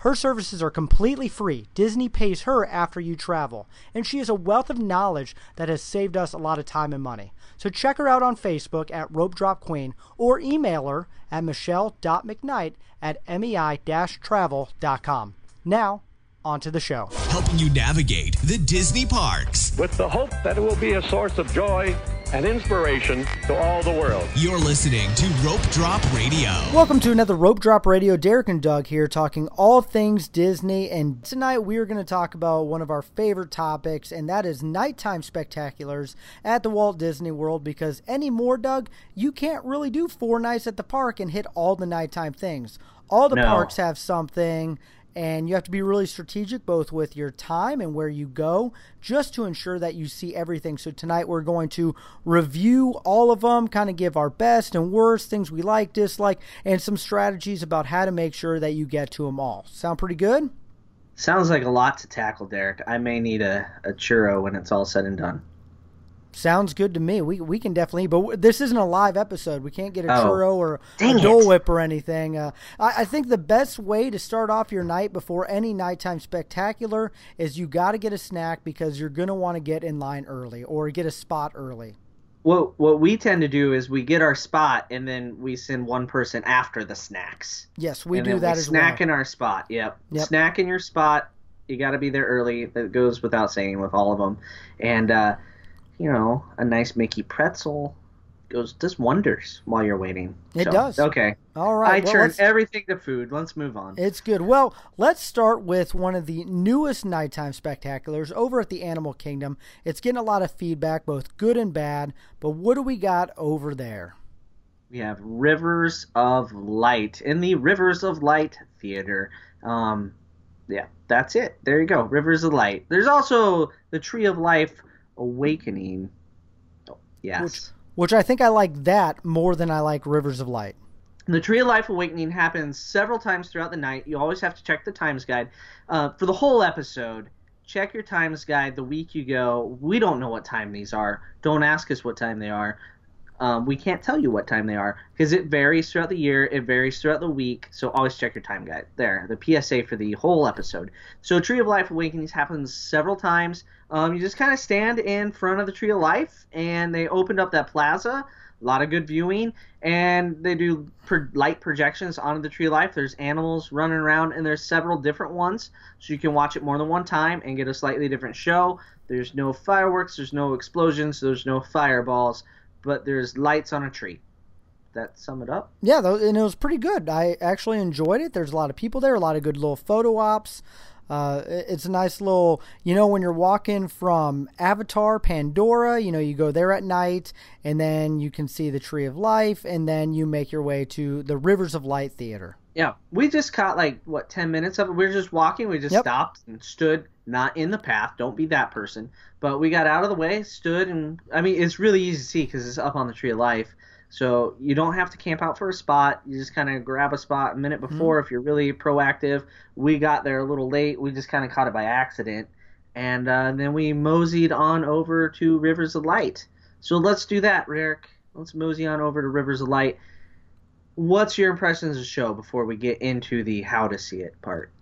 Her services are completely free. Disney pays her after you travel, and she has a wealth of knowledge that has saved us a lot of time and money. So check her out on Facebook at Rope Drop Queen or email her at michelle.mcknight at mei-travel.com. Now, on to the show. helping you navigate the Disney parks. with the hope that it will be a source of joy and inspiration to all the world. You're listening to Rope Drop Radio. Welcome to another Rope Drop Radio. Derek and Doug here talking all things Disney. And tonight we are going to talk about one of our favorite topics, and that is nighttime spectaculars at the Walt Disney World. Because anymore, Doug, you can't really do four nights at the park and hit all the nighttime things. All the No. parks have something. And you have to be really strategic both with your time and where you go just to ensure that you see everything. So, tonight we're going to review all of them, kind of give our best and worst, things we like, dislike, and some strategies about how to make sure that you get to them all. Sound pretty good? Sounds like a lot to tackle, Derek. I may need a, a churro when it's all said and done. Sounds good to me. We, we can definitely, but w- this isn't a live episode. We can't get a Oh. churro or a Dole. Whip or anything. Uh, I, I think the best way to start off your night before any nighttime spectacular is you got to get a snack because you're going to want to get in line early or get a spot early. What what we tend to do is we get our spot and then we send one person after the snacks. Yes, we and do that we as snack well. in our spot. Yep. Yep. Snack in your spot. You got to be there early. That goes without saying with all of them. And uh, you know, a nice Mickey pretzel goes does wonders while you're waiting. It So, does. Okay. All right. I well, turn everything to food. Let's move on. It's good. Well, let's start with one of the newest nighttime spectaculars over at the Animal Kingdom. It's getting a lot of feedback, both good and bad. But what do we got over there? we have Rivers of Light in the Rivers of Light Theater. Um, yeah, that's it. There you go. Rivers of Light. There's also the Tree of Life Awakening. Oh, yes. Which, which I think I like that more than I like Rivers of Light. The Tree of Life Awakening happens several times throughout the night. You always have to check the times guide. Uh, for the whole episode, check your times guide the week you go. We don't know what time these are. Don't ask us what time they are. Um, we can't tell you what time they are because it varies throughout the year. It varies throughout the week. So always check your time guide. There, the PSA for the whole episode. So Tree of Life Awakenings happens several times. Um, you just kind of stand in front of the Tree of Life, and they opened up that plaza. A lot of good viewing, and they do pro- light projections onto the Tree of Life. There's animals running around, and there's several different ones, so you can watch it more than one time and get a slightly different show. There's no fireworks, there's no explosions, there's no fireballs, but there's lights on a tree. That sum it up? Yeah, and it was pretty good. I actually enjoyed it. There's a lot of people there, a lot of good little photo ops. Uh, it's a nice little, you know, when you're walking from Avatar, Pandora, you know, you go there at night, and then you can see the Tree of Life, and then you make your way to the Rivers of Light Theater. Yeah, we just caught like what ten minutes of it. We were just walking. We just Yep. stopped and stood, not in the path. Don't be that person. But we got out of the way, stood, and I mean it's really easy to see because it's up on the Tree of Life. So you don't have to camp out for a spot. You just kind of grab a spot a minute before if you're really proactive. We got there a little late. We just kind of caught it by accident, and uh, then we moseyed on over to Rivers of Light. So let's do that, Rick. Let's mosey on over to Rivers of Light. What's your impressions of the show before we get into the how to see it part?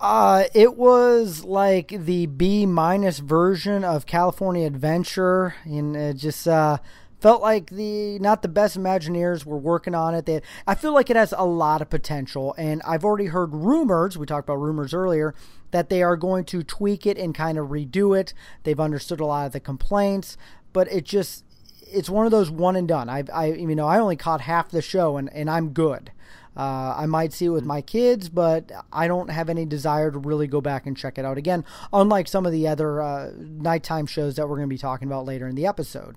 Uh, it was like the B minus version of California Adventure, and it just uh, felt like the not the best Imagineers were working on it. They, I feel like it has a lot of potential, and I've already heard rumors. We talked about rumors earlier that they are going to tweak it and kind of redo it. They've understood a lot of the complaints, but it just it's one of those one and done. I, I, you know, I only caught half the show, and, and I'm good. Uh, I might see it with my kids, but I don't have any desire to really go back and check it out again. Unlike some of the other uh, nighttime shows that we're going to be talking about later in the episode.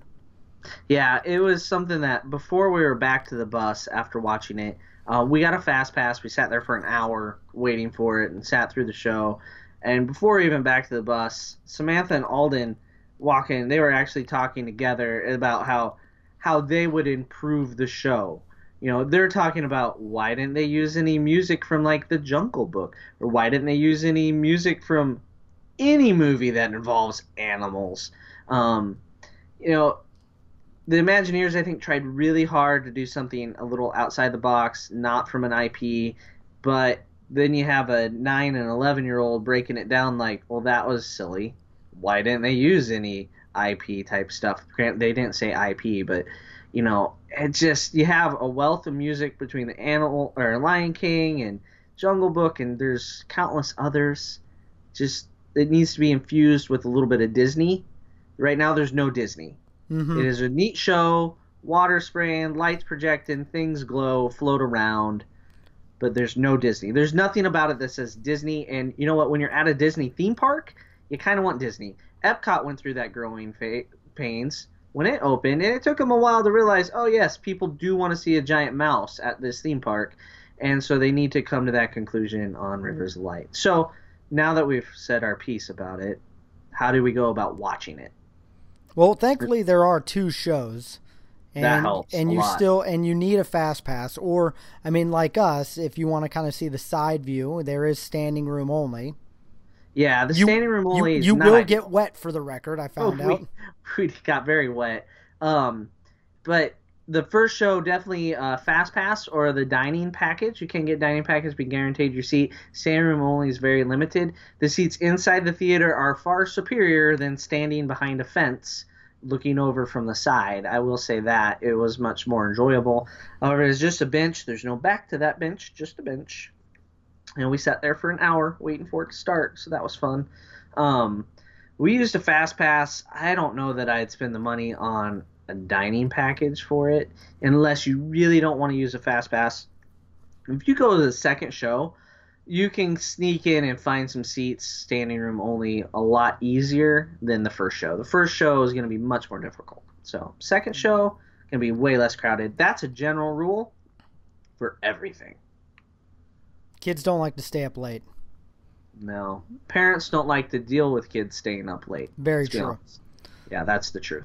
Yeah, it was something that before we were back to the bus after watching it, uh, we got a fast pass. We sat there for an hour waiting for it and sat through the show. And before we even back to the bus, Samantha and Alden walking, they were actually talking together about how how they would improve the show. You know, they're talking about why didn't they use any music from like the Jungle Book, or why didn't they use any music from any movie that involves animals? Um, you know, the Imagineers I think tried really hard to do something a little outside the box, not from an IP, but then you have a nine and eleven year old breaking it down like, well, that was silly. Why didn't they use any IP type stuff? They didn't say IP, but you know, it just you have a wealth of music between the Animal or Lion King and Jungle Book, and there's countless others. Just it needs to be infused with a little bit of Disney. Right now, there's no Disney. Mm-hmm. It is a neat show. Water spraying, lights projecting, things glow, float around, but there's no Disney. There's nothing about it that says Disney. And you know what? When you're at a Disney theme park, you kind of want Disney. Epcot went through that growing fa- pains when it opened, and it took them a while to realize, oh yes, people do want to see a giant mouse at this theme park, and so they need to come to that conclusion on Rivers of Light. So now that we've said our piece about it, how do we go about watching it? Well, thankfully there are two shows. And, That helps and you lot. still and you need a fast pass or I mean like us if you want to kind of see the side view there is standing room only. Yeah, the You- standing room only is you not will ideal. get wet for the record, I Oh, found we, out. we got very wet. Um, but the first show definitely uh, fast pass or the dining package. You can get dining package, be guaranteed your seat. Standing room only is very limited. The seats inside the theater are far superior than standing behind a fence looking over from the side. I will say that it was much more enjoyable. However, it's just a bench. There's no back to that bench, just a bench. And we sat there for an hour waiting for it to start, so that was fun. Um, we used a fast pass. I don't know that I'd spend the money on a dining package for it unless you really don't want to use a fast pass. If you go to the second show, you can sneak in and find some seats standing room only a lot easier than the first show. The first show is going to be much more difficult. So, second show going to be way less crowded. That's a general rule for everything. Kids don't like to stay up late. No, parents don't like to deal with kids staying up late. Very true. honest. Yeah, that's the truth.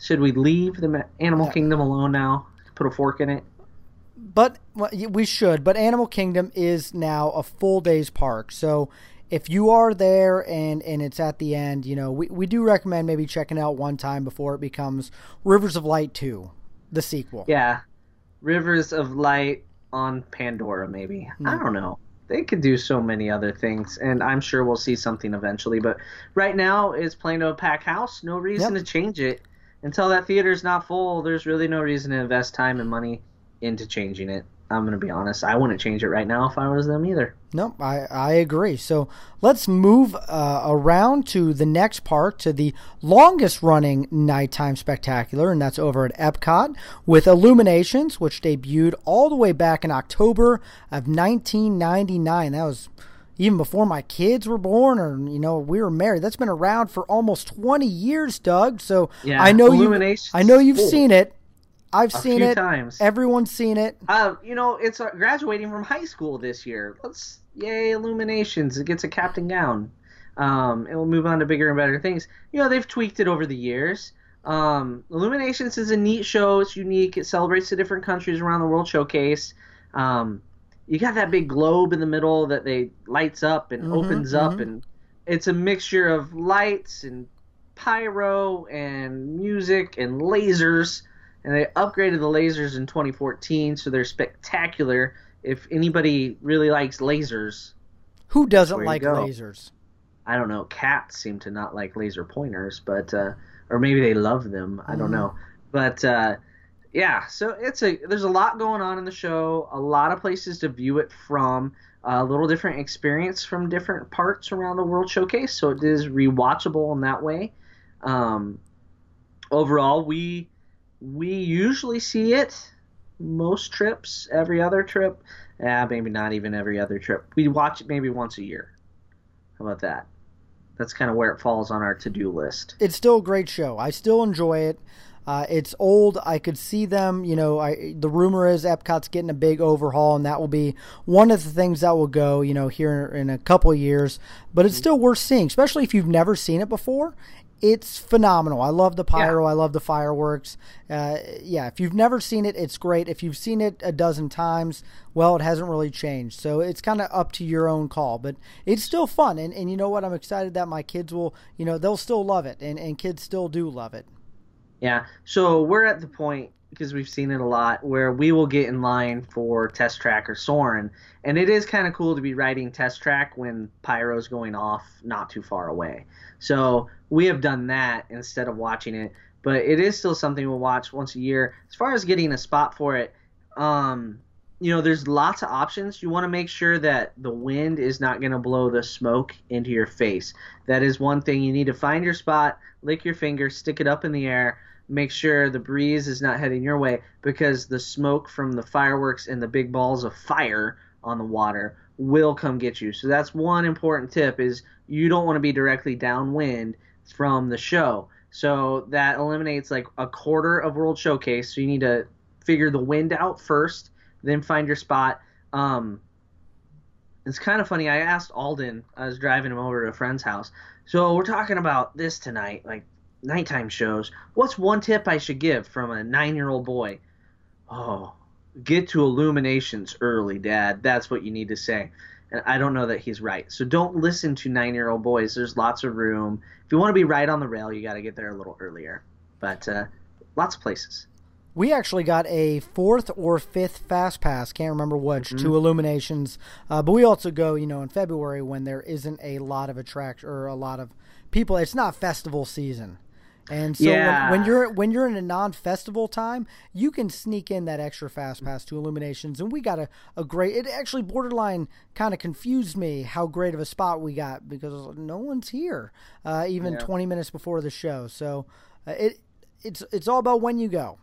Should we leave the Animal Yeah. Kingdom alone now? Put a fork in it. But well, we should. But Animal Kingdom is now a full day's park. So if you are there and and it's at the end, you know, we, we do recommend maybe checking out one time before it becomes Rivers of Light 2, the sequel. Yeah, Rivers of Light on Pandora, maybe. I Hmm. don't know. They could do so many other things, and I'm sure we'll see something eventually. But right now, it's playing to a pack house. No reason Yep. to change it until that theater's not full. There's really no reason to invest time and money into changing it. I'm gonna be honest. I wouldn't change it right now if I was them either. Nope, I, I agree. So let's move uh, around to the next part, to the longest running nighttime spectacular, and that's over at Epcot with Illuminations, which debuted all the way back in October of 1999. That was even before my kids were born or you know we were married that's been around for almost 20 years doug so Yeah, i know you I know you've seen it i've A seen it times. everyone's seen it Uh, you know, it's uh, graduating from high school this year. Let's yay Illuminations! It gets a captain gown. Um, it will move on to bigger and better things. You know, they've tweaked it over the years. Um, Illuminations is a neat show. It's unique. It celebrates the different countries around the world showcase. Um, you got that big globe in the middle that they lights up and Mhm, opens up, mhm. and it's a mixture of lights and pyro and music and lasers and they upgraded the lasers in 2014 so they're spectacular. If anybody really likes lasers who doesn't like lasers? I don't know. Cats seem to not like laser pointers but uh, or maybe they love them. I don't Mhm. know. But uh, yeah so it's a there's a lot going on in the show a lot of places to view it from a little different experience from different parts around the world showcase so it is rewatchable in that way. Um, overall we we usually see it most trips every other trip. Yeah maybe not even every other trip. We watch it maybe once a year. How about that? That's kind of where it falls on our to-do list. It's still a great show. I still enjoy it. Uh, it's old. I could see them. You know, I, the rumor is Epcot's getting a big overhaul, and that will be one of the things that will go. You know, here in a couple of years. But it's still worth seeing, especially if you've never seen it before. it's phenomenal. I love the pyro. Yeah. I love the fireworks. Uh, yeah, if you've never seen it, it's great. If you've seen it a dozen times, well, it hasn't really changed. So it's kind of up to your own call, but it's still fun. And, and you know what? I'm excited that my kids will, you know, they'll still love it, and, and kids still do love it. Yeah. So we're at the point because we've seen it a lot where we will get in line for test track or Soarin', and it is kind of cool to be riding test track when pyro's going off not too far away. So we have done that instead of watching it, but it is still something we'll watch once a year. As far as getting a spot for it, um, you know, there's lots of options. You want to make sure that the wind is not going to blow the smoke into your face. That is one thing. You need to find your spot, lick your finger, stick it up in the air, make sure the breeze is not heading your way because the smoke from the fireworks and the big balls of fire on the water will come get you. So that's one important tip is you don't want to be directly downwind from the show. So that eliminates like a quarter of World Showcase. So you need to figure the wind out first, then find your spot. Um, it's kind of funny. I asked Alden. I was driving him over to a friend's house. So we're talking about this tonight, like nighttime shows. What's one tip I should give from a nine-year-old boy? Oh, get to illuminations early, Dad. That's what you need to say. And I don't know that he's right. So don't listen to nine-year-old boys. There's lots of room. If you want to be right on the rail, you got to get there a little earlier. But uh, lots of places. We actually got a fourth or fifth fast pass, can't remember which, mm-hmm. to Illuminations. Uh, but we also go, you know, in February when there isn't a lot of attraction or a lot of people. It's not festival season. And so yeah. when, when, you're when you're in a non-festival time, you can sneak in that extra fast pass to Illuminations, and we got a, a great. It actually borderline kind of confused me how great of a spot we got because no one's here, uh, even yeah. 20 minutes before the show. So uh, it it's it's all about when you go.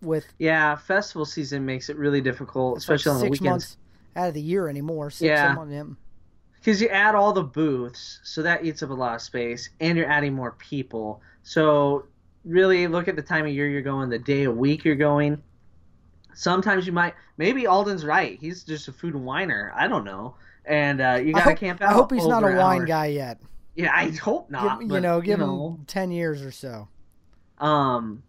With yeah, festival season makes it really difficult, especially like on the weekends. Months out of the year anymore. Six yeah. Because you add all the booths, so that eats up a lot of space, and you're adding more people. So really look at the time of year you're going, the day of week you're going. Sometimes you might, maybe Alden's right. He's just a food and winer. I don't know. And uh, you got to camp out. I hope he's not a wine guy yet. Yeah, I hope not. Give, but, you know, give you know. him ten years or so. Um,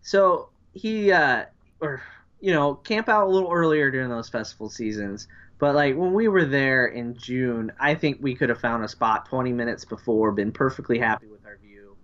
so he, uh, or you know, camp out a little earlier during those festival seasons. But like when we were there in June, I think we could have found a spot 20 minutes before, been perfectly happy with our view,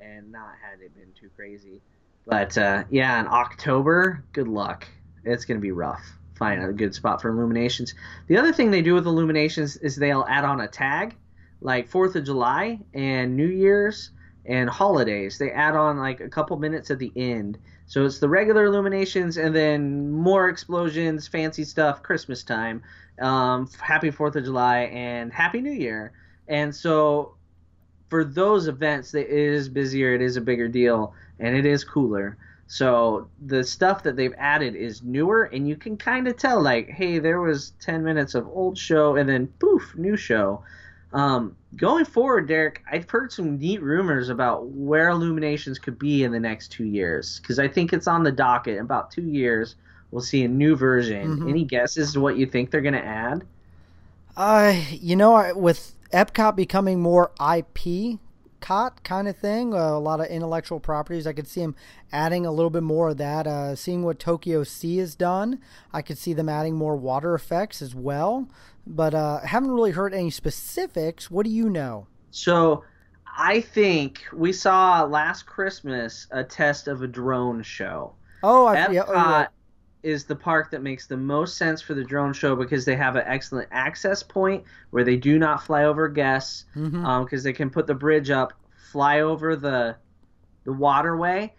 and not had it been too crazy. But uh, yeah, in October, good luck. It's gonna be rough. Find a good spot for illuminations. The other thing they do with illuminations is they'll add on a tag, like Fourth of July and New Year's and holidays. They add on like a couple minutes at the end. So it's the regular illuminations and then more explosions, fancy stuff, Christmas time, um, Happy Fourth of July, and Happy New Year. And so for those events, it is busier, it is a bigger deal, and it is cooler. So the stuff that they've added is newer, and you can kind of tell, like, hey, there was 10 minutes of old show, and then poof, new show. Um, going forward, Derek, I've heard some neat rumors about where Illuminations could be in the next two years because I think it's on the docket. In about two years, we'll see a new version. Mm-hmm. Any guesses to what you think they're going to add? Uh, you know, with Epcot becoming more IP cot kind of thing, uh, a lot of intellectual properties. I could see them adding a little bit more of that. Uh, seeing what Tokyo Sea has done, I could see them adding more water effects as well but uh, haven't really heard any specifics. What do you know? So, I think we saw last Christmas a test of a drone show. Oh, I yeah, oh, yeah. Is the park that makes the most sense for the drone show because they have an excellent access point where they do not fly over guests because mm-hmm. um, they can put the bridge up, fly over the the waterway,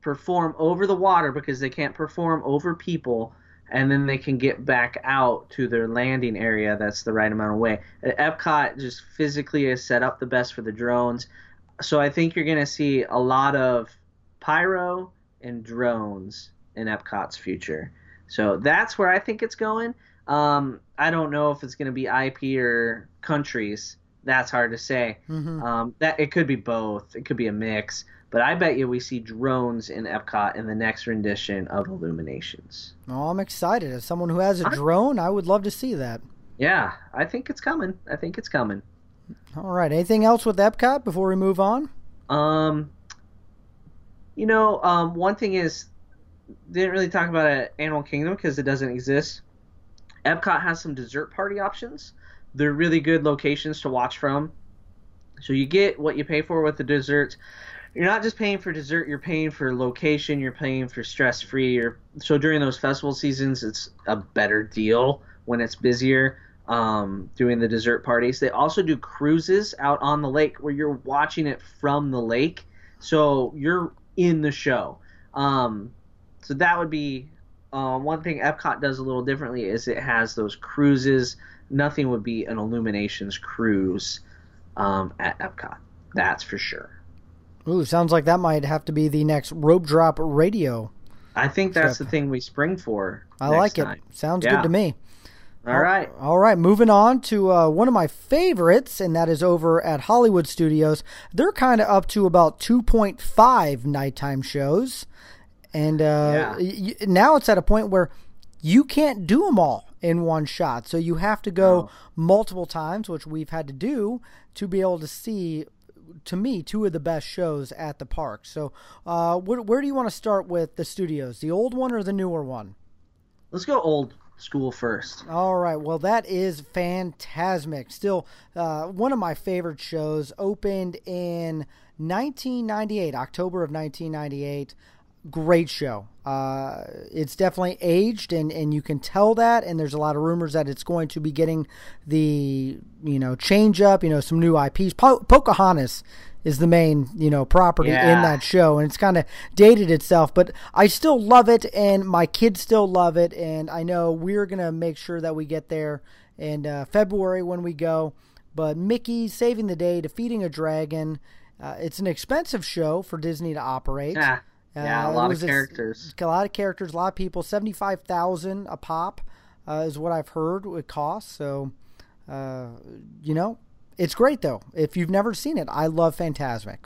perform over the water because they can't perform over people and then they can get back out to their landing area that's the right amount of way. Epcot just physically is set up the best for the drones. So I think you're going to see a lot of pyro and drones in Epcot's future. So that's where I think it's going. Um, I don't know if it's going to be IP or countries. That's hard to say. Mm-hmm. Um, that it could be both. It could be a mix. But I bet you we see drones in Epcot in the next rendition of Illuminations. Oh, I'm excited. As someone who has a drone, I would love to see that. Yeah, I think it's coming. I think it's coming. All right. Anything else with Epcot before we move on? Um, you know, um, one thing is didn't really talk about it Animal Kingdom because it doesn't exist. Epcot has some dessert party options. They're really good locations to watch from. So you get what you pay for with the desserts. You're not just paying for dessert, you're paying for location, you're paying for stress free. So during those festival seasons, it's a better deal when it's busier um, doing the dessert parties. They also do cruises out on the lake where you're watching it from the lake. So you're in the show. Um, so that would be uh, one thing Epcot does a little differently is it has those cruises. Nothing would be an Illuminations cruise um, at Epcot. That's for sure. Ooh, sounds like that might have to be the next rope drop radio. I think that's trip. the thing we spring for. I like it. Time. Sounds yeah. good to me. All right. All right. Moving on to uh, one of my favorites, and that is over at Hollywood Studios. They're kind of up to about 2.5 nighttime shows. And uh, yeah. y- now it's at a point where you can't do them all in one shot. So you have to go oh. multiple times, which we've had to do to be able to see, to me, two of the best shows at the park. So uh, wh- where do you want to start with the studios? The old one or the newer one? Let's go old school first. All right. Well, that is Fantasmic. Still uh, one of my favorite shows. Opened in 1998, October of 1998 great show. Uh, it's definitely aged, and, and you can tell that. And there's a lot of rumors that it's going to be getting the you know change up, you know, some new IPs. Po- Pocahontas is the main you know property yeah. in that show, and it's kind of dated itself. But I still love it, and my kids still love it, and I know we're gonna make sure that we get there in uh, February when we go. But Mickey saving the day, defeating a dragon. Uh, it's an expensive show for Disney to operate. Yeah yeah, uh, a lot of characters. A, a, lot of characters, a lot of people. Seventy-five thousand a pop uh, is what I've heard it costs. So, uh, you know, it's great though. If you've never seen it, I love Fantasmic.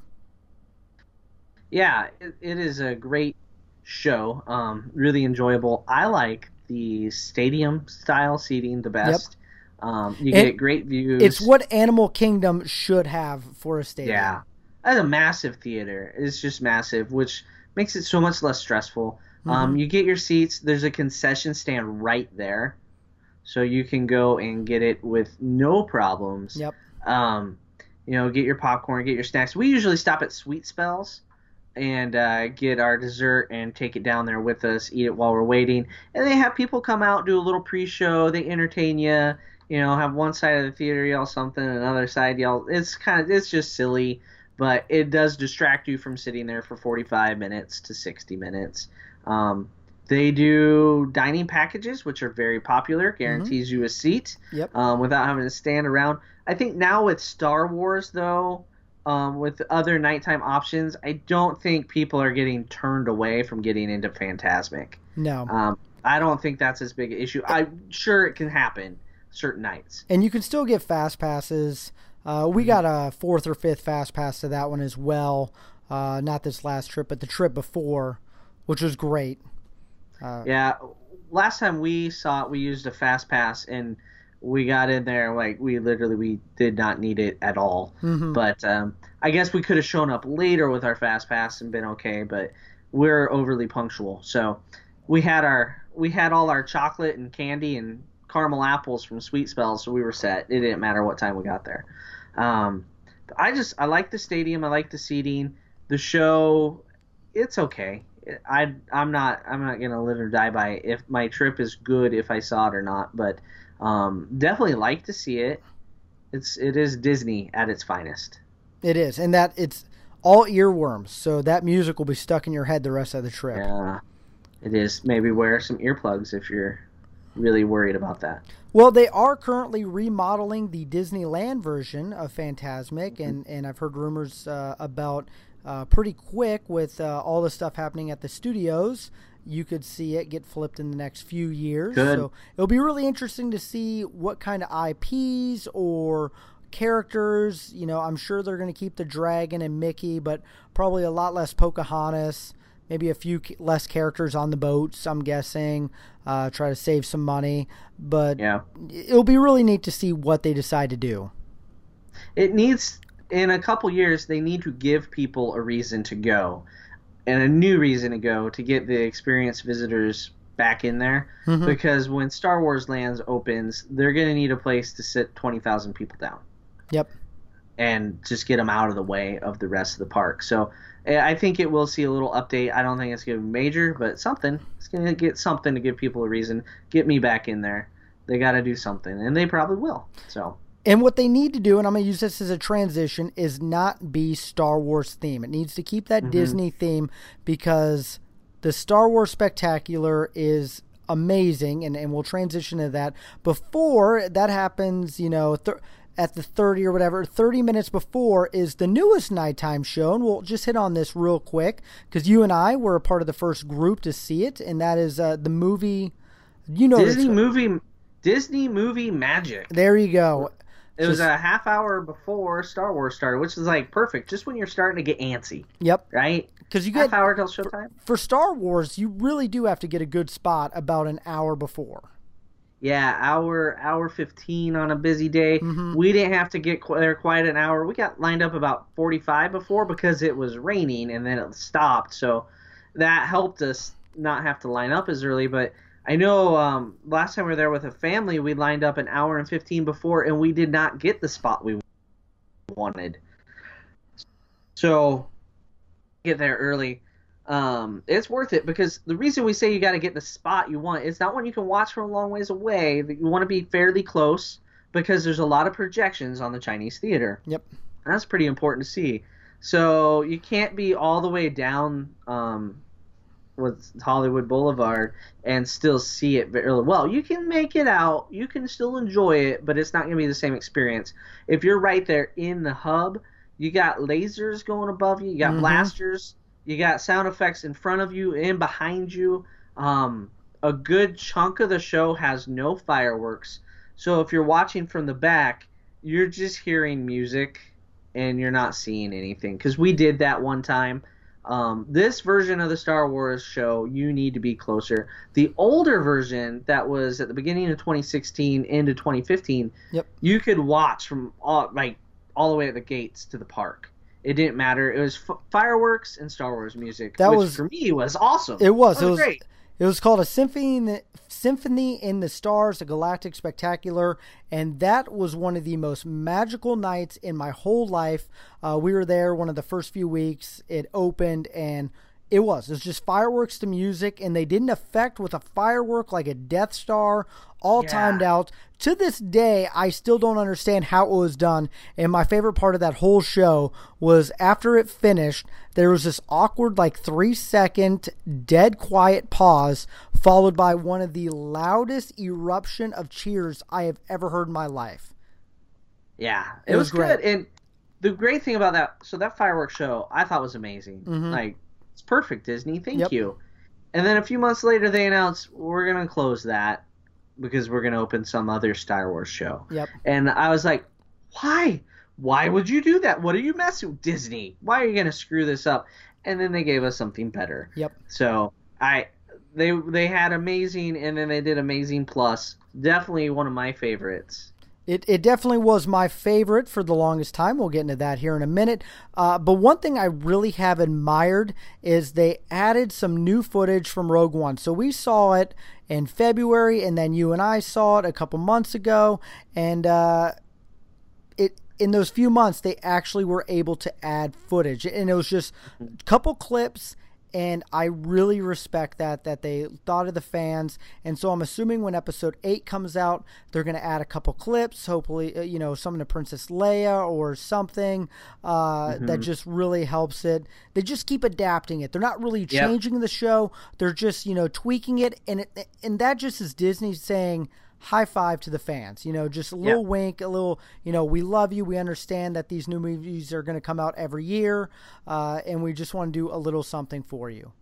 Yeah, it, it is a great show. Um, really enjoyable. I like the stadium style seating the best. Yep. Um, you and get great views. It's what Animal Kingdom should have for a stadium. Yeah, as a massive theater, it's just massive, which makes it so much less stressful. Um, mm-hmm. Um, you get your seats. There's a concession stand right there, so you can go and get it with no problems. Yep. Um, you know, get your popcorn, get your snacks. We usually stop at Sweet Spells and uh, get our dessert and take it down there with us, eat it while we're waiting. And they have people come out, do a little pre-show, they entertain you. You know, have one side of the theater yell something, another side yell. It's kind of it's just silly but it does distract you from sitting there for 45 minutes to 60 minutes. Um, they do dining packages, which are very popular, guarantees mm-hmm. you a seat yep. um, without having to stand around. I think now with Star Wars, though, um, with other nighttime options, I don't think people are getting turned away from getting into Fantasmic. No. Um, I don't think that's as big an issue. I'm sure it can happen certain nights. And you can still get fast passes uh, we got a fourth or fifth fast pass to that one as well. Uh, not this last trip, but the trip before, which was great. Uh, yeah, last time we saw it, we used a fast pass and we got in there like we literally we did not need it at all. Mm-hmm. But um, I guess we could have shown up later with our fast pass and been okay. But we're overly punctual, so we had our we had all our chocolate and candy and caramel apples from Sweet Spells, so we were set. It didn't matter what time we got there. Um, I just I like the stadium. I like the seating. The show, it's okay. I I'm not I'm not gonna live or die by it. if my trip is good if I saw it or not. But um, definitely like to see it. It's it is Disney at its finest. It is, and that it's all earworms. So that music will be stuck in your head the rest of the trip. Yeah, it is. Maybe wear some earplugs if you're really worried about that. Well, they are currently remodeling the Disneyland version of Fantasmic, and, and I've heard rumors uh, about uh, pretty quick with uh, all the stuff happening at the studios. You could see it get flipped in the next few years. Good. So it'll be really interesting to see what kind of IPs or characters. You know, I'm sure they're going to keep the dragon and Mickey, but probably a lot less Pocahontas maybe a few less characters on the boats. I'm guessing, uh, try to save some money. But yeah, it'll be really neat to see what they decide to do. It needs in a couple years they need to give people a reason to go and a new reason to go to get the experienced visitors back in there Mhm. because when Star Wars Lands opens, they're going to need a place to sit 20,000 people down Yep. And just get them out of the way of the rest of the park. So eh, I think it will see a little update. I don't think it's going to be major, but something. It's going to get something to give people a reason. Get me back in there. They got to do something, and they probably will. So And what they need to do, and I'm going to use this as a transition, is not be Star Wars theme. It needs to keep that Disney theme because the Star Wars Spectacular is amazing, and, and we'll transition to that. Before that happens, you know, th- at the 30 or whatever, 30 minutes before is the newest nighttime show, and we'll just hit on this real quick because you and I were a part of the first group to see it, and that is uh, the movie. You know, Disney movie, Disney movie magic. there you go. It was a half hour before Star Wars started, which is like perfect, just when you're starting to get antsy, Yep, right? because you Half get hour till showtime. for Star Wars, you really do have to get a good spot about an hour before. Yeah, hour hour fifteen on a busy day. Mhm. We didn't have to get qu- there quite an hour. We got lined up about forty five before because it was raining and then it stopped. So that helped us not have to line up as early. But I know um, last time we were there with a family, we lined up an hour and fifteen before, and we did not get the spot we wanted. So get there early. Um, it's worth it because the reason we say you got to get the spot you want is not one you can watch from a long ways away. That you want to be fairly close because there's a lot of projections on the Chinese theater. Yep. And that's pretty important to see. So you can't be all the way down um, with Hollywood Boulevard and still see it very well. You can make it out, you can still enjoy it, but it's not going to be the same experience. If you're right there in the hub, you got lasers going above you, you got Mhm. blasters, you got sound effects in front of you and behind you. Um, a good chunk of the show has no fireworks. So if you're watching from the back, you're just hearing music and you're not seeing anything. Because we did that one time. Um, this version of the Star Wars show, you need to be closer. The older version that was at the beginning of 2016 into 2015, Yep. you could watch from all like all the way at the gates to the park. It didn't matter. It was f- fireworks and Star Wars music. That which was- for me was awesome. It was. That it was. great. It was called a symphony in the symphony in the stars, a galactic spectacular, and that was one of the most magical nights in my whole life. Uh, we were there one of the first few weeks. It opened and. It was. It was just fireworks to music, and they didn't affect with a firework like a Death Star, all Yeah. timed out. To this day, I still don't understand how it was done. And my favorite part of that whole show was after it finished, there was this awkward, like three second, dead quiet pause, followed by one of the loudest eruption of cheers I have ever heard in my life. Yeah, it, It was, was great. good. And the great thing about that, so that fireworks show, I thought was amazing. Mhm. Like, it's perfect, Disney. Thank Yep. you. And then a few months later, they announced we're gonna close that because we're gonna open some other Star Wars show. Yep. And I was like, why? Why would you do that? What are you messing with Disney? Why are you gonna screw this up? And then they gave us something better. Yep. So I they they had amazing, and then they did amazing plus. Definitely one of my favorites. It, it definitely was my favorite for the longest time. We'll get into that here in a minute. Uh, but one thing I really have admired is they added some new footage from Rogue One. So we saw it in February, and then you and I saw it a couple months ago. And uh, it in those few months, they actually were able to add footage, and it was just a couple clips and I really respect that that they thought of the fans. And so I'm assuming when episode eight comes out, they're going to add a couple clips, hopefully, uh, you know, something to Princess Leia or something uh, that just really helps it. They just keep adapting it. They're not really changing the show. They're just you know tweaking it, and it, and that just is Disney saying high five to the fans. You know, just a little Yeah. wink, a little, you know, we love you. We understand that these new movies are going to come out every year, uh, and we just want to do a little something for you.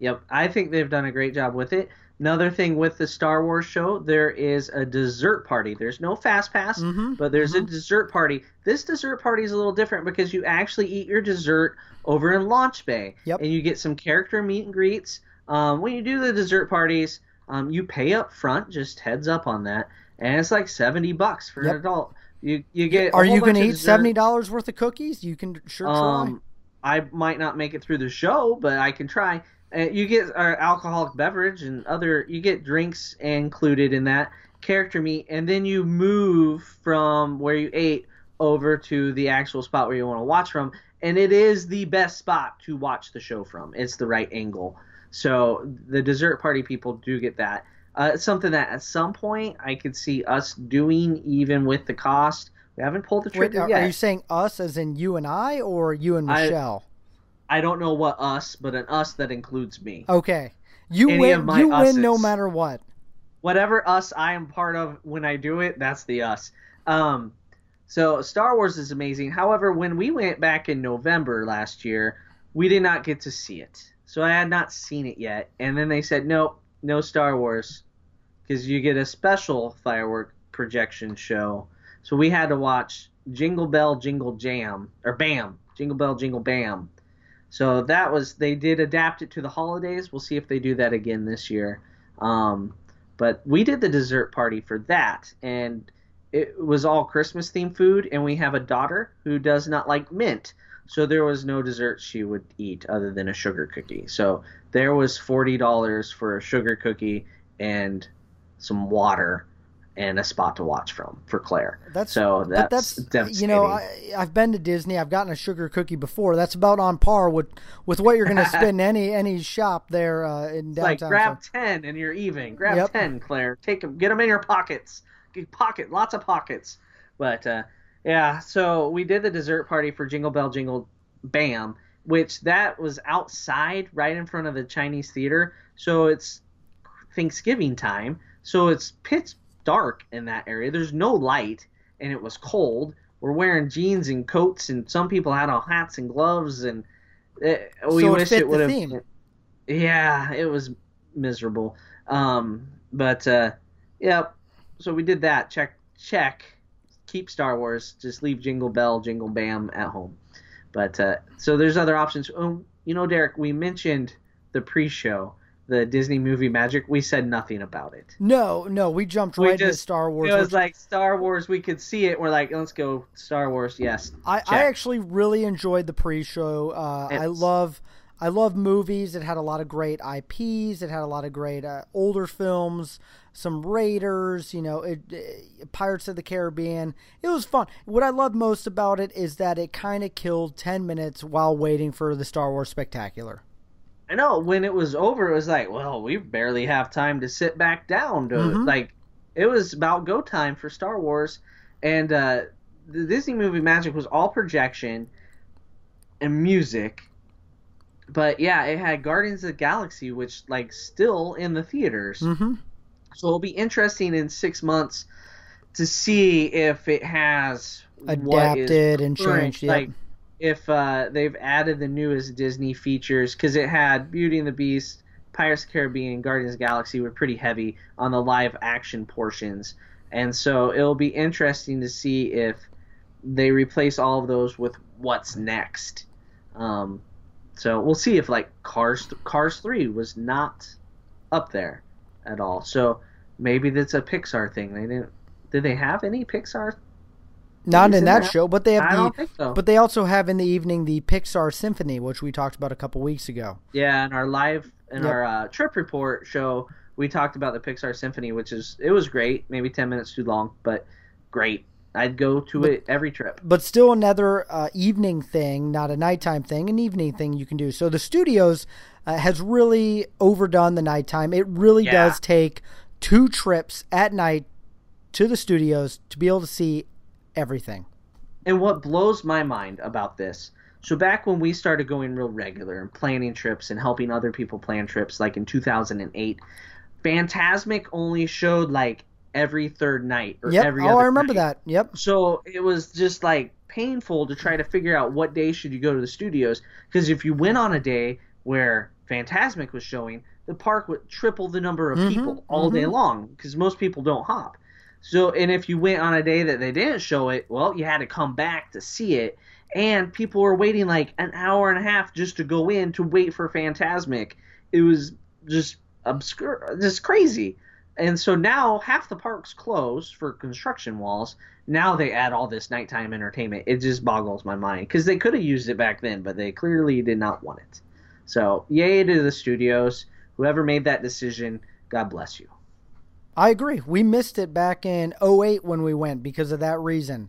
Yep, I think they've done a great job with it. Another thing with the Star Wars show, there is a dessert party. There's no fast pass, Mhm, but there's a dessert party. This dessert party is a little different because you actually eat your dessert over in Launch Bay, Yep. and you get some character meet and greets. Um, when you do the dessert parties, um, you pay up front. Just heads up on that, and it's like seventy bucks for Yep. an adult. You you get. Are you going to eat dessert. seventy dollars worth of cookies? You can sure try. Um, I might not make it through the show, but I can try. Uh, you get uh, alcoholic beverage and other. You get drinks included in that character meet, and then you move from where you ate over to the actual spot where you want to watch from, and it is the best spot to watch the show from. It's the right angle. So the dessert party people do get that. Uh, it's something that at some point I could see us doing, even with the cost. We haven't pulled the Wait, trigger are, yet. are you saying us as in you and I, or you and Michelle? I don't know what us, but an us that includes me. okay, you Any win. You win no matter what. Whatever us I am part of when I do it, that's the us. Um, so Star Wars is amazing. However, when we went back in November last year, we did not get to see it. So I had not seen it yet. And then they said, nope, no Star Wars, because you get a special firework projection show. So we had to watch Jingle Bell Jingle Jam or Bam, Jingle Bell Jingle Bam. So that was they did adapt it to the holidays. We'll see if they do that again this year. Um, but we did the dessert party for that, and it was all Christmas themed food. And we have a daughter who does not like mint, so there was no dessert she would eat other than a sugar cookie. So there was forty dollars for a sugar cookie and some water and a spot to watch from for Claire. That's so that's, that's you know I, I've been to Disney. I've gotten a sugar cookie before. That's about on par with with what you're going to spend any any shop there uh, in It's like grab So- ten and you're even. Grab Yep. ten, Claire. Take them, get them in your pockets. Get pocket, lots of pockets. But uh, yeah, so we did the dessert party for Jingle Bell Jingle Bam, which that was outside, right in front of the Chinese theater. So it's Thanksgiving time, so it's pitch dark in that area. There's no light, and it was cold. We're wearing jeans and coats, and some people had on hats and gloves, and it, we So it wish fit it the would have. theme. Yeah, it was miserable. Um, but uh, yeah, so we did that. Check, check. Keep Star Wars. Just leave Jingle Bell, Jingle Bam at home. But uh, so there's other options. Oh, you know, Derek, we mentioned the pre-show, the Disney movie Magic. We said nothing about it. No, no, we jumped We right into Star Wars. It was which like Star Wars. We could see it. We're like, let's go Star Wars. Yes. I, I actually really enjoyed the pre-show. Uh, I love I love movies. It had a lot of great IPs. It had a lot of great uh, older films, some Raiders. You know, it, uh, Pirates of the Caribbean. It was fun. What I love most about it is that it kind of killed ten minutes while waiting for the Star Wars Spectacular. I know when it was over, it was like, well, we barely have time to sit back down. To Mhm. like, it was about go time for Star Wars, and uh, the Disney movie Magic was all projection and music. But yeah, it had Guardians of the Galaxy, which like still in the theaters. Mm-hmm. So it'll be interesting in six months to see if it has Adapted and changed. Yep. Like if uh, they've added the newest Disney features, because it had Beauty and the Beast, Pirates of the Caribbean, Guardians of the Galaxy were pretty heavy on the live action portions, and so it'll be interesting to see if they replace all of those with what's next. Um, so we'll see if like Cars Cars Three was not up there at all. So maybe that's a Pixar thing. They didn't. Did they have any Pixar? Not in that that? show, but they have I the. don't think so. But they also have in the evening the Pixar Symphony, which we talked about a couple weeks ago. Yeah, in our live in Yep. our uh, trip report show, we talked about the Pixar Symphony, which is it was great. Maybe ten minutes too long, but great. I'd go to it every trip. but still another uh, evening thing, not a nighttime thing, an evening thing you can do. So the studios uh, has really overdone the nighttime. It really Yeah. does take two trips at night to the studios to be able to see everything. And what blows my mind about this, so back when we started going real regular and planning trips and helping other people plan trips, like in 2008, Fantasmic only showed like every third night or Yep. every Oh, other I remember night. that. Yep. So it was just like painful to try to figure out what day should you go to the studios because if you went on a day where Fantasmic was showing, the park would triple the number of Mhm, people all day long because most people don't hop. So and if you went on a day that they didn't show it, well, you had to come back to see it, and people were waiting like an hour and a half just to go in to wait for Fantasmic. It was just obscure, just crazy. And so now half the park's closed for construction walls. Now they add all this nighttime entertainment. It just boggles my mind because they could have used it back then, but they clearly did not want it. So yay to the studios. Whoever made that decision, God bless you. I agree. We missed it back in 08 when we went because of that reason.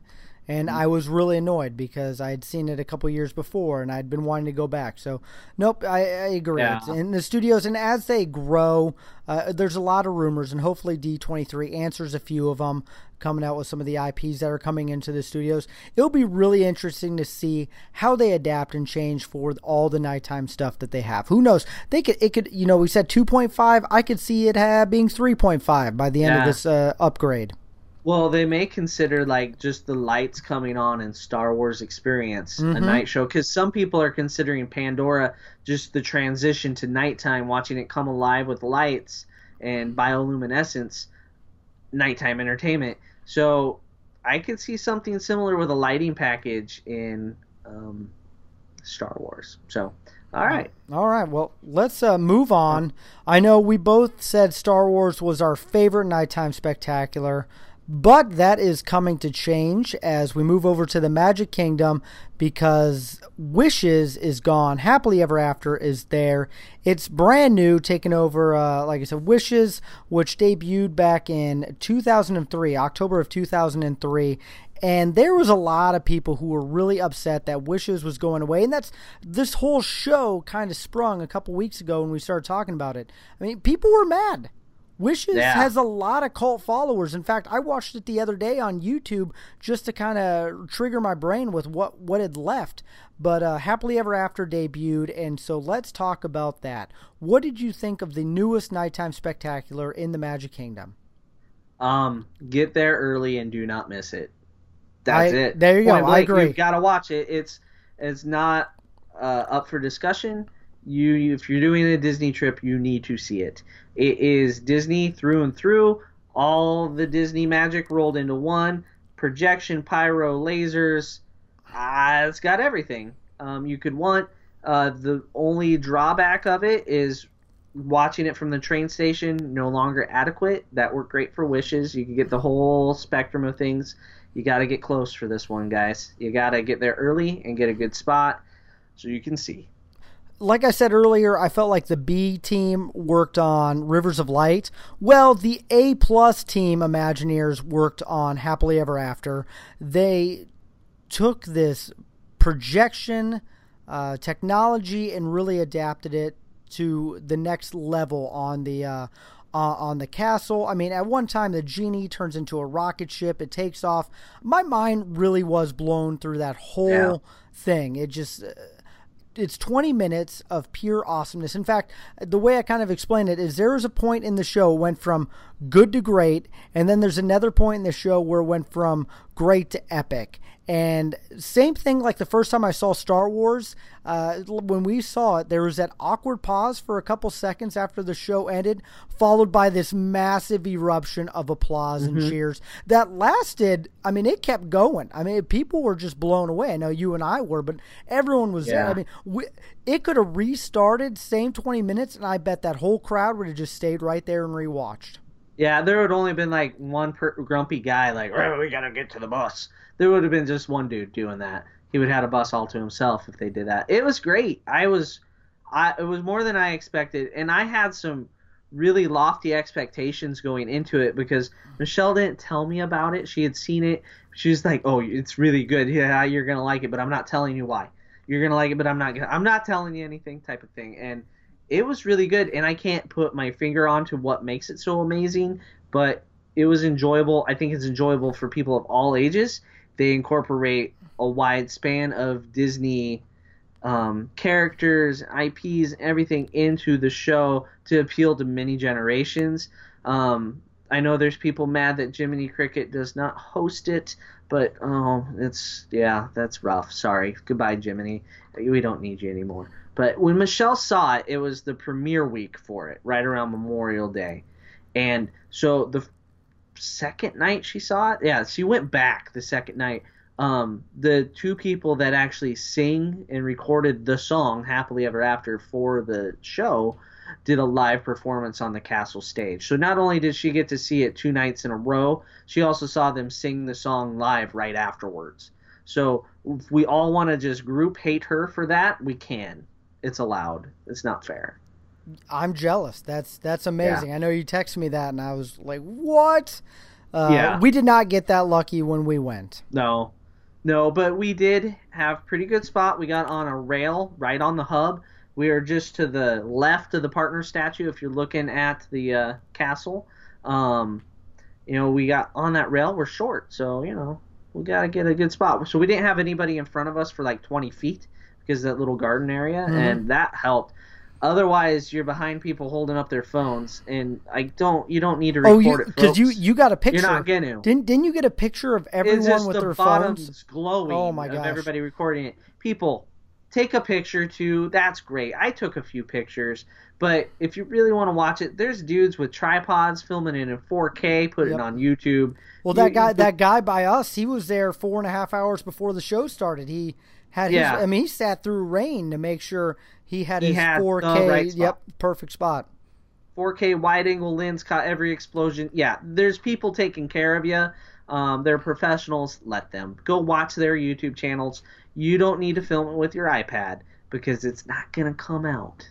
And I was really annoyed because I had seen it a couple years before and I'd been wanting to go back. So, nope, I, I agree. Yeah. In the studios, and as they grow, uh, there's a lot of rumors, and hopefully D23 answers a few of them, coming out with some of the IPs that are coming into the studios. It'll be really interesting to see how they adapt and change for all the nighttime stuff that they have. Who knows? They could, it could, you know, we said 2.5. I could see it being 3.5 by the end Yeah. of this uh, upgrade. Well, they may consider like just the lights coming on in Star Wars Experience a Mhm. night show because some people are considering Pandora just the transition to nighttime, watching it come alive with lights and bioluminescence, nighttime entertainment. So I could see something similar with a lighting package in um, Star Wars. So, all right. All right, well, let's uh, move on. I know we both said Star Wars was our favorite nighttime spectacular, but that is coming to change as we move over to the Magic Kingdom because Wishes is gone. Happily Ever After is there. It's brand new, taking over, uh, like I said, Wishes, which debuted back in 2003, October of 2003. And there was a lot of people who were really upset that Wishes was going away. And that's this whole show kind of sprung a couple weeks ago when we started talking about it. I mean, people were mad. Wishes Yeah. has a lot of cult followers. In fact, I watched it the other day on YouTube just to kind of trigger my brain with what, what had left. But uh, Happily Ever After debuted, and so let's talk about that. What did you think of the newest nighttime spectacular in the Magic Kingdom? Um, get there early and do not miss it. That's I- it. there you go. Point I agree. You've got to watch it. It's it's not uh, up for discussion. You, if you're doing a Disney trip, you need to see it. It is Disney through and through. All the Disney magic rolled into one. Projection, pyro, lasers. Ah, it's got everything. Um, you could want. Uh, the only drawback of it is watching it from the train station no longer adequate. That worked great for wishes. You could get the whole spectrum of things. You got to get close for this one, guys. You got to get there early and get a good spot so you can see. Like I said earlier, I felt like the B team worked on Rivers of Light. Well, the A plus team Imagineers worked on Happily Ever After. They took this projection uh, technology and really adapted it to the next level on the uh, uh, on the castle. I mean, at one time the genie turns into a rocket ship. It takes off. My mind really was blown through that whole Yeah. thing. It just uh, it's 20 minutes of pure awesomeness. In fact, the way I kind of explain it is there was a point in the show went from good to great, and then there's another point in the show where it went from great to epic. And same thing like the first time I saw Star Wars, uh, when we saw it, there was that awkward pause for a couple seconds after the show ended, followed by this massive eruption of applause and cheers that lasted. I mean, it kept going. I mean, people were just blown away. I know you and I were, but everyone was. Yeah. I mean, we, it could have restarted same 20 minutes, and I bet that whole crowd would have just stayed right there and rewatched. Yeah, there would only been like one per- grumpy guy like, "Oh, we gotta get to the bus." There would have been just one dude doing that. He would have had a bus all to himself if they did that. It was great. I was, I it was more than I expected, and I had some really lofty expectations going into it because Michelle didn't tell me about it. She had seen it. She was like, "Oh, it's really good. Yeah, you're gonna like it, but I'm not telling you why. You're gonna like it, but I'm not gonna. I'm not telling you anything." Type of thing, and it was really good. And I can't put my finger on to what makes it so amazing, but it was enjoyable. I think it's enjoyable for people of all ages. They incorporate a wide span of Disney um, characters, IPs, everything into the show to appeal to many generations. Um, I know there's people mad that Jiminy Cricket does not host it, but oh, it's yeah, that's rough. Sorry, goodbye, Jiminy. We don't need you anymore. But when Michelle saw it, it was the premiere week for it, right around Memorial Day, and so the second night she saw it, yeah, she went back the second night. Um, the two people that actually sing and recorded the song "Happily Ever After" for the show did a live performance on the castle stage. So not only did she get to see it two nights in a row, she also saw them sing the song live right afterwards. So if we all want to just group hate her for that, we can. It's allowed. It's not fair. I'm jealous. That's that's amazing. Yeah. I know you texted me that, and I was like, "What?" Uh, yeah. We did not get that lucky when we went. No, no, but we did have pretty good spot. We got on a rail right on the hub. We are just to the left of the partner statue if you're looking at the uh, castle. Um, you know, we got on that rail. We're short, so you know we got to get a good spot. So we didn't have anybody in front of us for like 20 feet because that little garden area, mm-hmm. and that helped. Otherwise, you're behind people holding up their phones, and I don't. You don't need to record oh, you, because you you got a picture. You're not gonna. Didn't didn't you get a picture of everyone with the their phones glowing? Oh my gosh! everybody recording it. People, take a picture too. That's great. I took a few pictures, but if you really want to watch it, there's dudes with tripods filming it in 4K, putting yep. it on YouTube. Well, that you, guy, that guy by us, he was there four and a half hours before the show started. He had yeah. his, I mean, he sat through rain to make sure he had he his had 4K. Right yep, perfect spot. 4K wide angle lens caught every explosion. Yeah, there's people taking care of you. Um, they're professionals. Let them go watch their YouTube channels. You don't need to film it with your iPad because it's not gonna come out.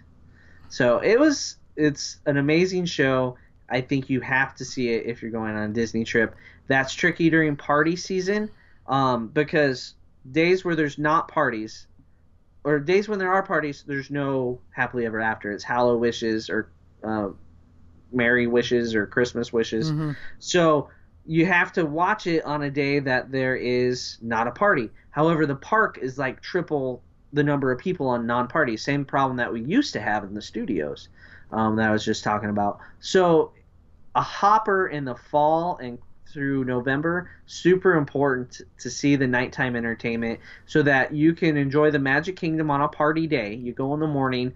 So it was. It's an amazing show. I think you have to see it if you're going on a Disney trip. That's tricky during party season um, because days where there's not parties, or days when there are parties, there's no happily ever after. It's HalloWishes or uh, Merry wishes or Christmas wishes. Mm-hmm. So you have to watch it on a day that there is not a party. However, the park is like triple the number of people on non-parties. Same problem that we used to have in the studios um, that I was just talking about. So a hopper in the fall and through November, super important to see the nighttime entertainment so that you can enjoy the Magic Kingdom on a party day. You go in the morning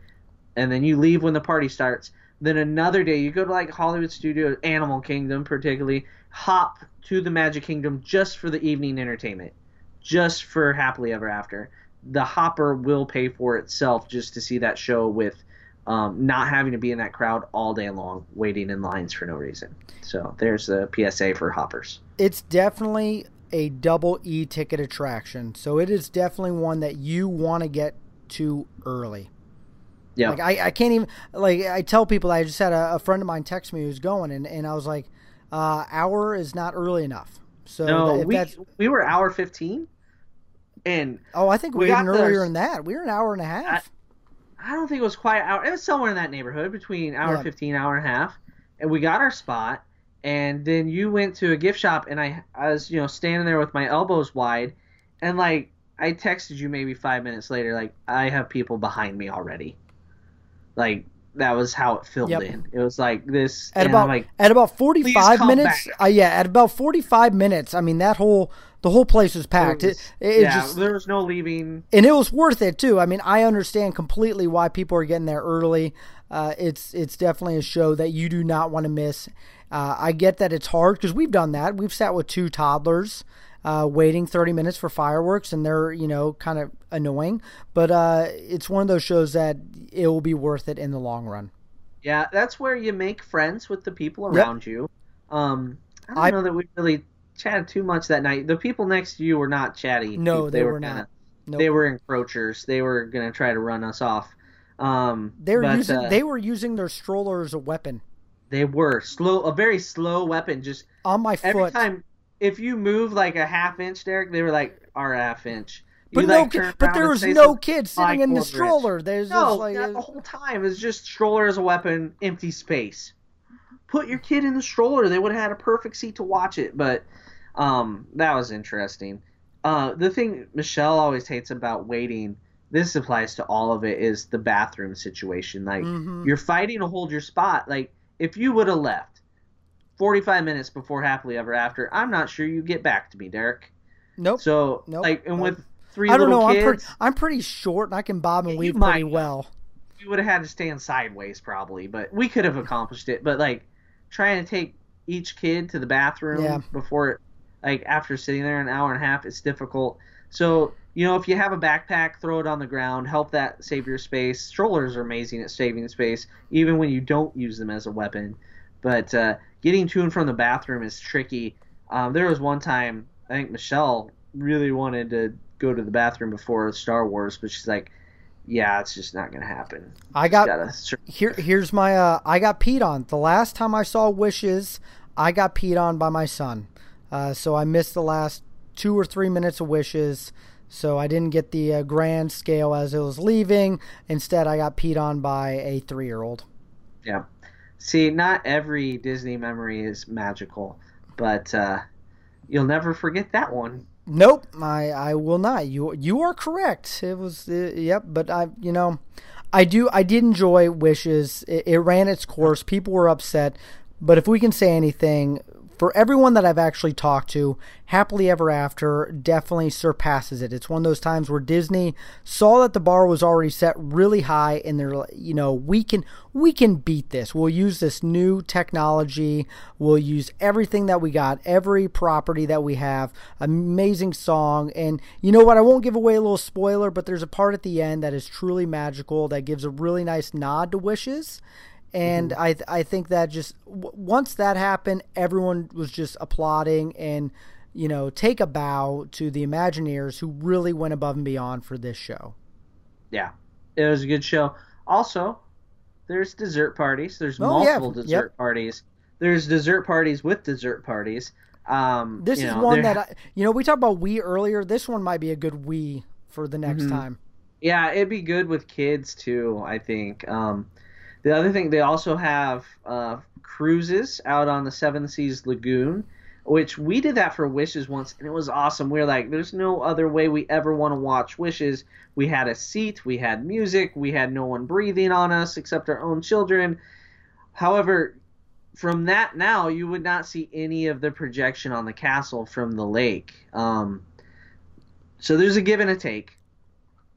and then you leave when the party starts. Then another day you go to like Hollywood Studios, Animal Kingdom particularly, hop to the Magic Kingdom just for the evening entertainment, just for Happily Ever After. The hopper will pay for itself just to see that show with um, not having to be in that crowd all day long waiting in lines for no reason. So there's a PSA for hoppers. It's definitely a double E ticket attraction. So it is definitely one that you want to get to early. Yeah. Like I, I can't even like I tell people I just had a, a friend of mine text me who's going and, and I was like, uh, hour is not early enough. So no, that, we we were hour fifteen, and oh, I think we, we even earlier than that. We were an hour and a half. I don't think it was quite hour. It was somewhere in that neighborhood between hour yeah. 15, hour and a half. And we got our spot. And then you went to a gift shop, and I, I was, you know, standing there with my elbows wide, and like I texted you maybe five minutes later, like I have people behind me already. Like that was how it filled yep. in. It was like this at about like, at about forty five minutes. Uh, yeah, at about forty five minutes. I mean that whole the whole place was packed. It, was, it, it yeah, just, there was no leaving, and it was worth it too. I mean, I understand completely why people are getting there early. Uh, it's it's definitely a show that you do not want to miss. Uh, I get that it's hard because we've done that. We've sat with two toddlers. Uh, waiting 30 minutes for fireworks and they're you know kind of annoying but uh, it's one of those shows that it will be worth it in the long run yeah that's where you make friends with the people around yep. you um, i don't I, know that we really chatted too much that night. The people next to you were not chatty. No, they, they were, were not. Nope. They were encroachers. They were gonna try to run us off. Um, they were but, using uh, they were using their stroller as a weapon. They were slow, a very slow weapon. Just on my every foot. time, if you move like a half inch, Derek, they were like our half inch. You but like no, but there was no kid sitting in the stroller. There's no, like the whole time it's just stroller as a weapon, empty space. Put your kid in the stroller; they would have had a perfect seat to watch it. But um, that was interesting. Uh, the thing Michelle always hates about waiting, this applies to all of it, is the bathroom situation. Like mm-hmm. you're fighting to hold your spot. Like if you would have left 45 minutes before happily ever after, I'm not sure you get back to me, Derek. Nope. So nope. like, and nope. with three I don't know. Kids, I'm, pretty, I'm pretty short and I can bob and weave pretty well. We would have had to stand sideways probably, but we could have accomplished it. But like trying to take each kid to the bathroom yeah. before like after sitting there an hour and a half, it's difficult. So you know, if you have a backpack, throw it on the ground, help that save your space. Strollers are amazing at saving space, even when you don't use them as a weapon. But uh, getting to and from the bathroom is tricky. Um, there was one time I think Michelle really wanted to go to the bathroom before Star Wars, but she's like, "Yeah, it's just not gonna happen." I got Gotta- here. Here's my. Uh, I got peed on. The last time I saw Wishes, I got peed on by my son. Uh, so I missed the last two or three minutes of Wishes. So I didn't get the uh, grand scale as it was leaving. Instead, I got peed on by a three-year-old. Yeah. See, not every Disney memory is magical, but uh, you'll never forget that one. Nope, I I will not. You you are correct. It was uh, yep, but I you know, I do I did enjoy Wishes. It, it ran its course. People were upset, but if we can say anything, for everyone that I've actually talked to, Happily Ever After definitely surpasses it. It's one of those times where Disney saw that the bar was already set really high and they're you know, we can we can beat this. We'll use this new technology. We'll use everything that we got, every property that we have. Amazing song and you know what? I won't give away a little spoiler, but there's a part at the end that is truly magical that gives a really nice nod to Wishes and Mm-hmm. I th- I think that just w- once that happened, everyone was just applauding and you know take a bow to the Imagineers who really went above and beyond for this show. Yeah, it was a good show. Also, there's dessert parties. There's Oh, yeah. multiple Yep. dessert parties. There's dessert parties with dessert parties. Um, This is know, one that I, you know we talked about we earlier. This one might be a good we for the next Mhm. time. Yeah, it'd be good with kids too. I think. Um, the other thing, they also have uh, cruises out on the Seven Seas Lagoon, which we did that for Wishes once, and it was awesome. We were like, "There's no other way we ever want to watch Wishes." We had a seat, we had music, we had no one breathing on us except our own children. However, from that now, you would not see any of the projection on the castle from the lake. Um, so there's a give and a take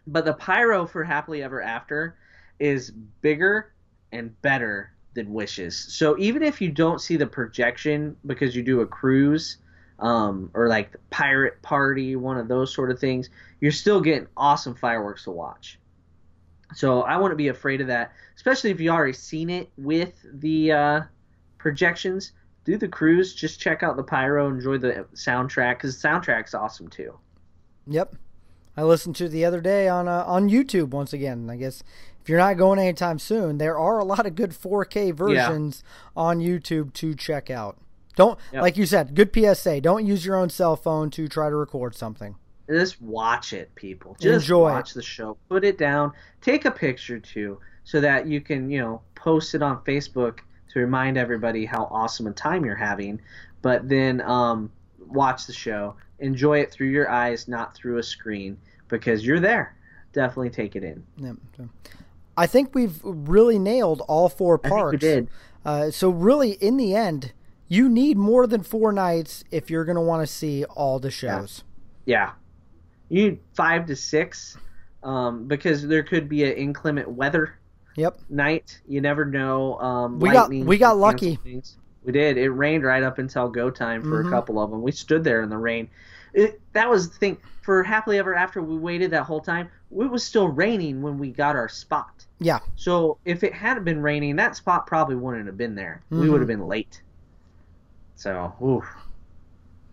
but the pyro for happily ever after is bigger and better than wishes. So even if you don't see the projection because you do a cruise um, or like the pirate party one of those sort of things you're still getting awesome fireworks to watch. So i wouldn't be afraid of that especially if you already seen it with the uh, projections. Do the cruise just check out the pyro enjoy the soundtrack because the soundtrack's awesome too. Yep, I listened to the other day on uh, on YouTube once again. I guess if you're not going anytime soon, there are a lot of good 4K versions on YouTube to check out. Don't Yep. like you said, good PSA. Don't use your own cell phone to try to record something. just watch it people just Enjoy watch the show put it down take a picture too so that you can you know post it on facebook to remind everybody how awesome a time you're having but then um, watch the show enjoy it through your eyes not through a screen because you're there definitely take it in Yep. I think we've really nailed all four I think we parks. did. Uh, so really, in the end, you need more than four nights if you're going to want to see all the shows. yeah you need five to six um, because there could be an inclement weather Yep. night. You never know. Um, We got- we got lucky. things. We did. It rained right up until go time for Mhm. a couple of them. We stood there in the rain. It, that was the thing. For happily ever after, we waited that whole time. It was still raining when we got our spot. Yeah. So if it hadn't been raining, that spot probably wouldn't have been there. We Mhm. would have been late. So, oof,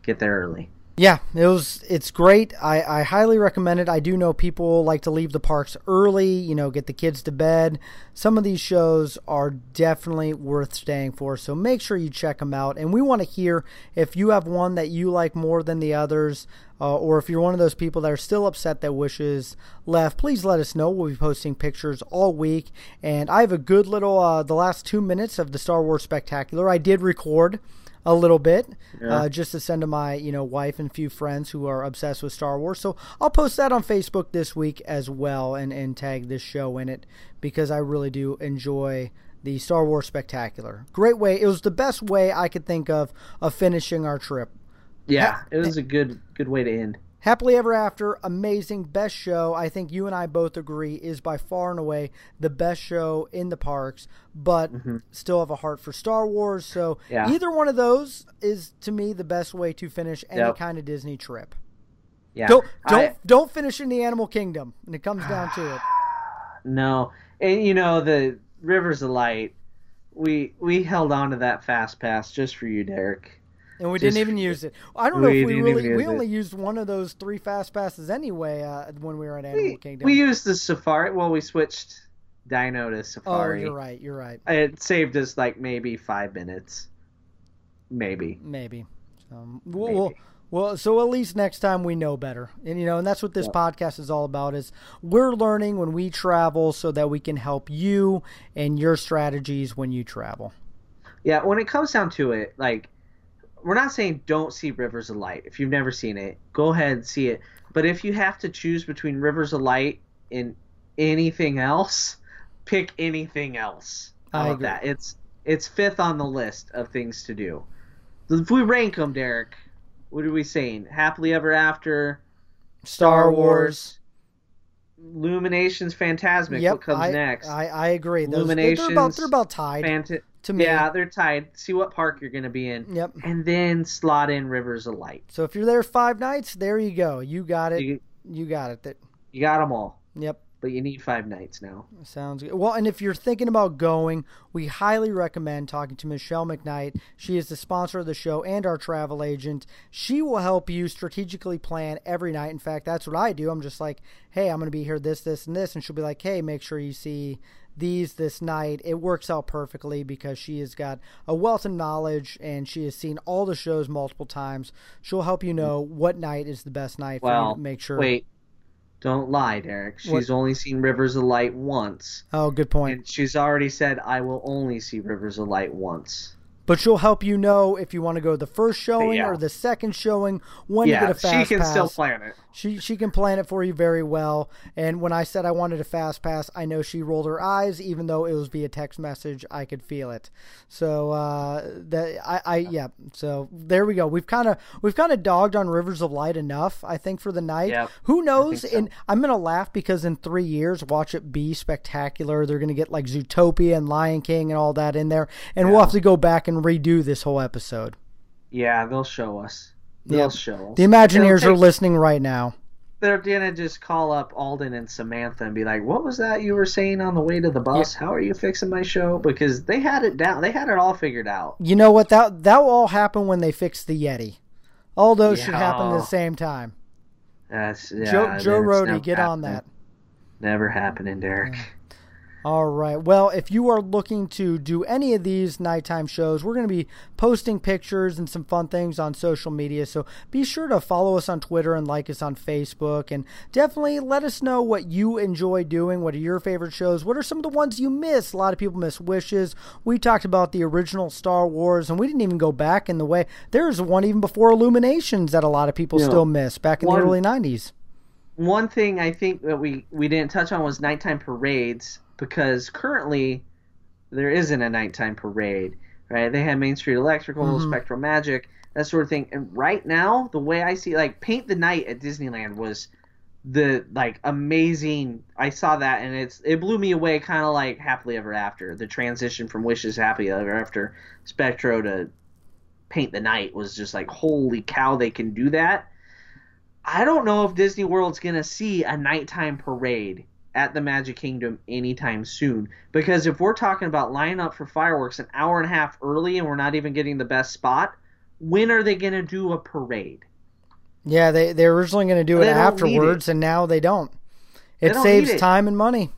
get there early. Yeah, it was. It's great. I, I highly recommend it. I do know people like to leave the parks early. You know, get the kids to bed. Some of these shows are definitely worth staying for. So make sure you check them out. And we want to hear if you have one that you like more than the others, uh, or if you're one of those people that are still upset that Wishes left. Please let us know. We'll be posting pictures all week. And I have a good little uh, the last two minutes of the Star Wars Spectacular. I did record a little bit uh, just to send to my you know wife and few friends who are obsessed with Star Wars. So I'll post that on Facebook this week as well and and tag this show in it because I really do enjoy the Star Wars Spectacular. Great way. It was the best way I could think of of finishing our trip. Yeah, it was a good good way to end. Happily Ever After, amazing, best show. I think you and I both agree is by far and away the best show in the parks, but mm-hmm. still have a heart for Star Wars. So Yeah. either one of those is to me the best way to finish any Yep. kind of Disney trip. Yeah. Don't don't I- don't finish in the animal kingdom, and it comes down to it. No, and you know the Rivers of Light. We we held on to that fast pass just for you, Derek. And we didn't even use it. I don't know if we really we only it. used one of those three fast passes anyway uh, when we were in Animal We, Kingdom. we used the Safari. Well, we switched Dino to Safari. oh, you're right. You're right. It saved us like maybe five minutes, maybe. Maybe. So, we'll, Maybe. Well, well, so at least next time we know better, and you know, and that's what this podcast is all about: is we're learning when we travel, so that we can help you and your strategies when you travel. Yeah, when it comes down to it, like we're not saying don't see Rivers of Light. If you've never seen it, go ahead and see it. But if you have to choose between Rivers of Light and anything else, pick anything else. I agree. that? It's it's fifth on the list of things to do. If we rank them, Derek, what are we saying? Happily Ever After, Star Wars. Illuminations, Fantasmic. Yep, what comes I, next? I, I agree. Those, they're about Illuminations, they're about tied to me. yeah, they're tied. See what park you're going to be in. Yep. And then slot in Rivers of Light. So if you're there five nights, there you go. You got it. You, You got it. That- you got them all, Yep. but you need five nights now. Sounds good. Well, and if you're thinking about going, we highly recommend talking to Michelle McKnight. She is the sponsor of the show and our travel agent. She will help you strategically plan every night. In fact, that's what I do. I'm just like, hey, I'm going to be here this, this, and this. And she'll be like, hey, make sure you see these this night. It works out perfectly because she has got a wealth of knowledge and she has seen all the shows multiple times. She'll help you know what night is the best night for you Well, to make sure. Wait, don't lie, Derek. She's What? only seen Rivers of Light once, Oh, good point. and she's already said, "I will only see Rivers of Light once." But she'll help you know if you want to go the first showing Yeah. or the second showing when to yeah, get a fast she can pass. still plan it. She she can plan it for you very well. And when I said I wanted a fast pass, I know she rolled her eyes, even though it was via text message. I could feel it. So uh, that I, I yeah. So there we go. We've kind of we've kind of dogged on Rivers of Light enough, I think, for the night. Yep, Who knows? so. And I'm gonna laugh because in three years, watch it be spectacular. They're gonna get like Zootopia and Lion King and all that in there, and we'll have to go back and redo this whole episode. Yeah, they'll show us. They'll Yeah. show us. The Imagineers It'll are listening right now. They're gonna just call up Alden and Samantha and be like, "What was that you were saying on the way to the bus? How are you fixing my show?" Because they had it down. They had it all figured out. You know what? That that will all happen when they fix the Yeti. All those should happen at the same time. That's yeah, Joe Joe Rohde, never get on that. Never happening, Derek. All right. Well, if you are looking to do any of these nighttime shows, we're going to be posting pictures and some fun things on social media. So be sure to follow us on Twitter and like us on Facebook. And definitely let us know what you enjoy doing. What are your favorite shows? What are some of the ones you miss? A lot of people miss Wishes. We talked about the original Star Wars, and we didn't even go back in the way. There's one even before Illuminations that a lot of people Yeah. still miss back in One- the early 90s. One thing I think that we we didn't touch on was nighttime parades because currently there isn't a nighttime parade, right? They have Main Street Electrical, Mm-hmm. SpectroMagic, that sort of thing. And right now, the way I see, like Paint the Night at Disneyland was the like amazing. I saw that and it's it blew me away, kind of like Happily Ever After. The transition from Wishes Happily Ever After Spectro to Paint the Night was just like holy cow, they can do that. I don't know if Disney World's gonna see a nighttime parade at the Magic Kingdom anytime soon. Because if we're talking about lining up for fireworks an hour and a half early and we're not even getting the best spot, when are they gonna do a parade? Yeah, they they're originally going to do it They afterwards, and now they don't. It don't saves it. time and money.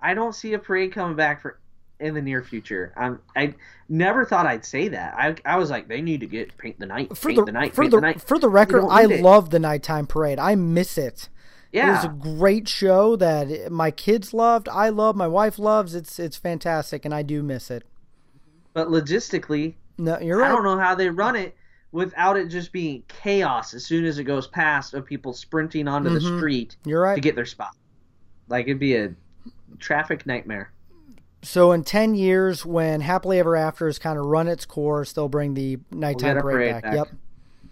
I don't see a parade coming back for in the near future. I'm I never thought I'd say that. I I was like they need to get paint the night, For paint the, the night, for the, the night. for the record, I it. love the nighttime parade. I miss it. It was a great show that my kids loved. I love. My wife loves. It's it's fantastic, and I do miss it. but logistically, No, you're right. I don't know how they run it without it just being chaos as soon as it goes past of people sprinting onto the mm-hmm. street You're right. to get their spot. Like it'd be a traffic nightmare. So in ten years, when Happily Ever After has kind of run its course, they'll bring the nighttime parade, parade back. back. Yep.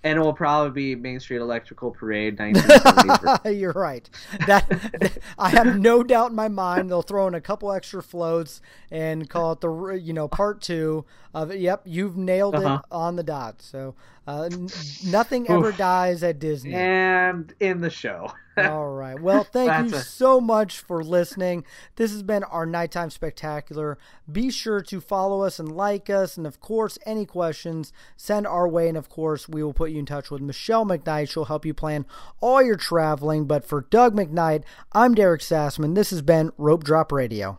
And it will probably be Main Street Electrical Parade 1970s. You're right. That I have no doubt in my mind they'll throw in a couple extra floats and call it the you know part two of it. Yep, you've nailed Uh-huh. it on the dot. So uh, nothing ever Oof. dies at Disney. and in the show. All right. Well, thank you a- so much for listening. This has been our nighttime spectacular. Be sure to follow us and like us. And of course, any questions, send our way. And of course, we will put you in touch with Michelle McKnight. She'll help you plan all your traveling. But for Doug McKnight, I'm Derek Sassman. This has been Rope Drop Radio.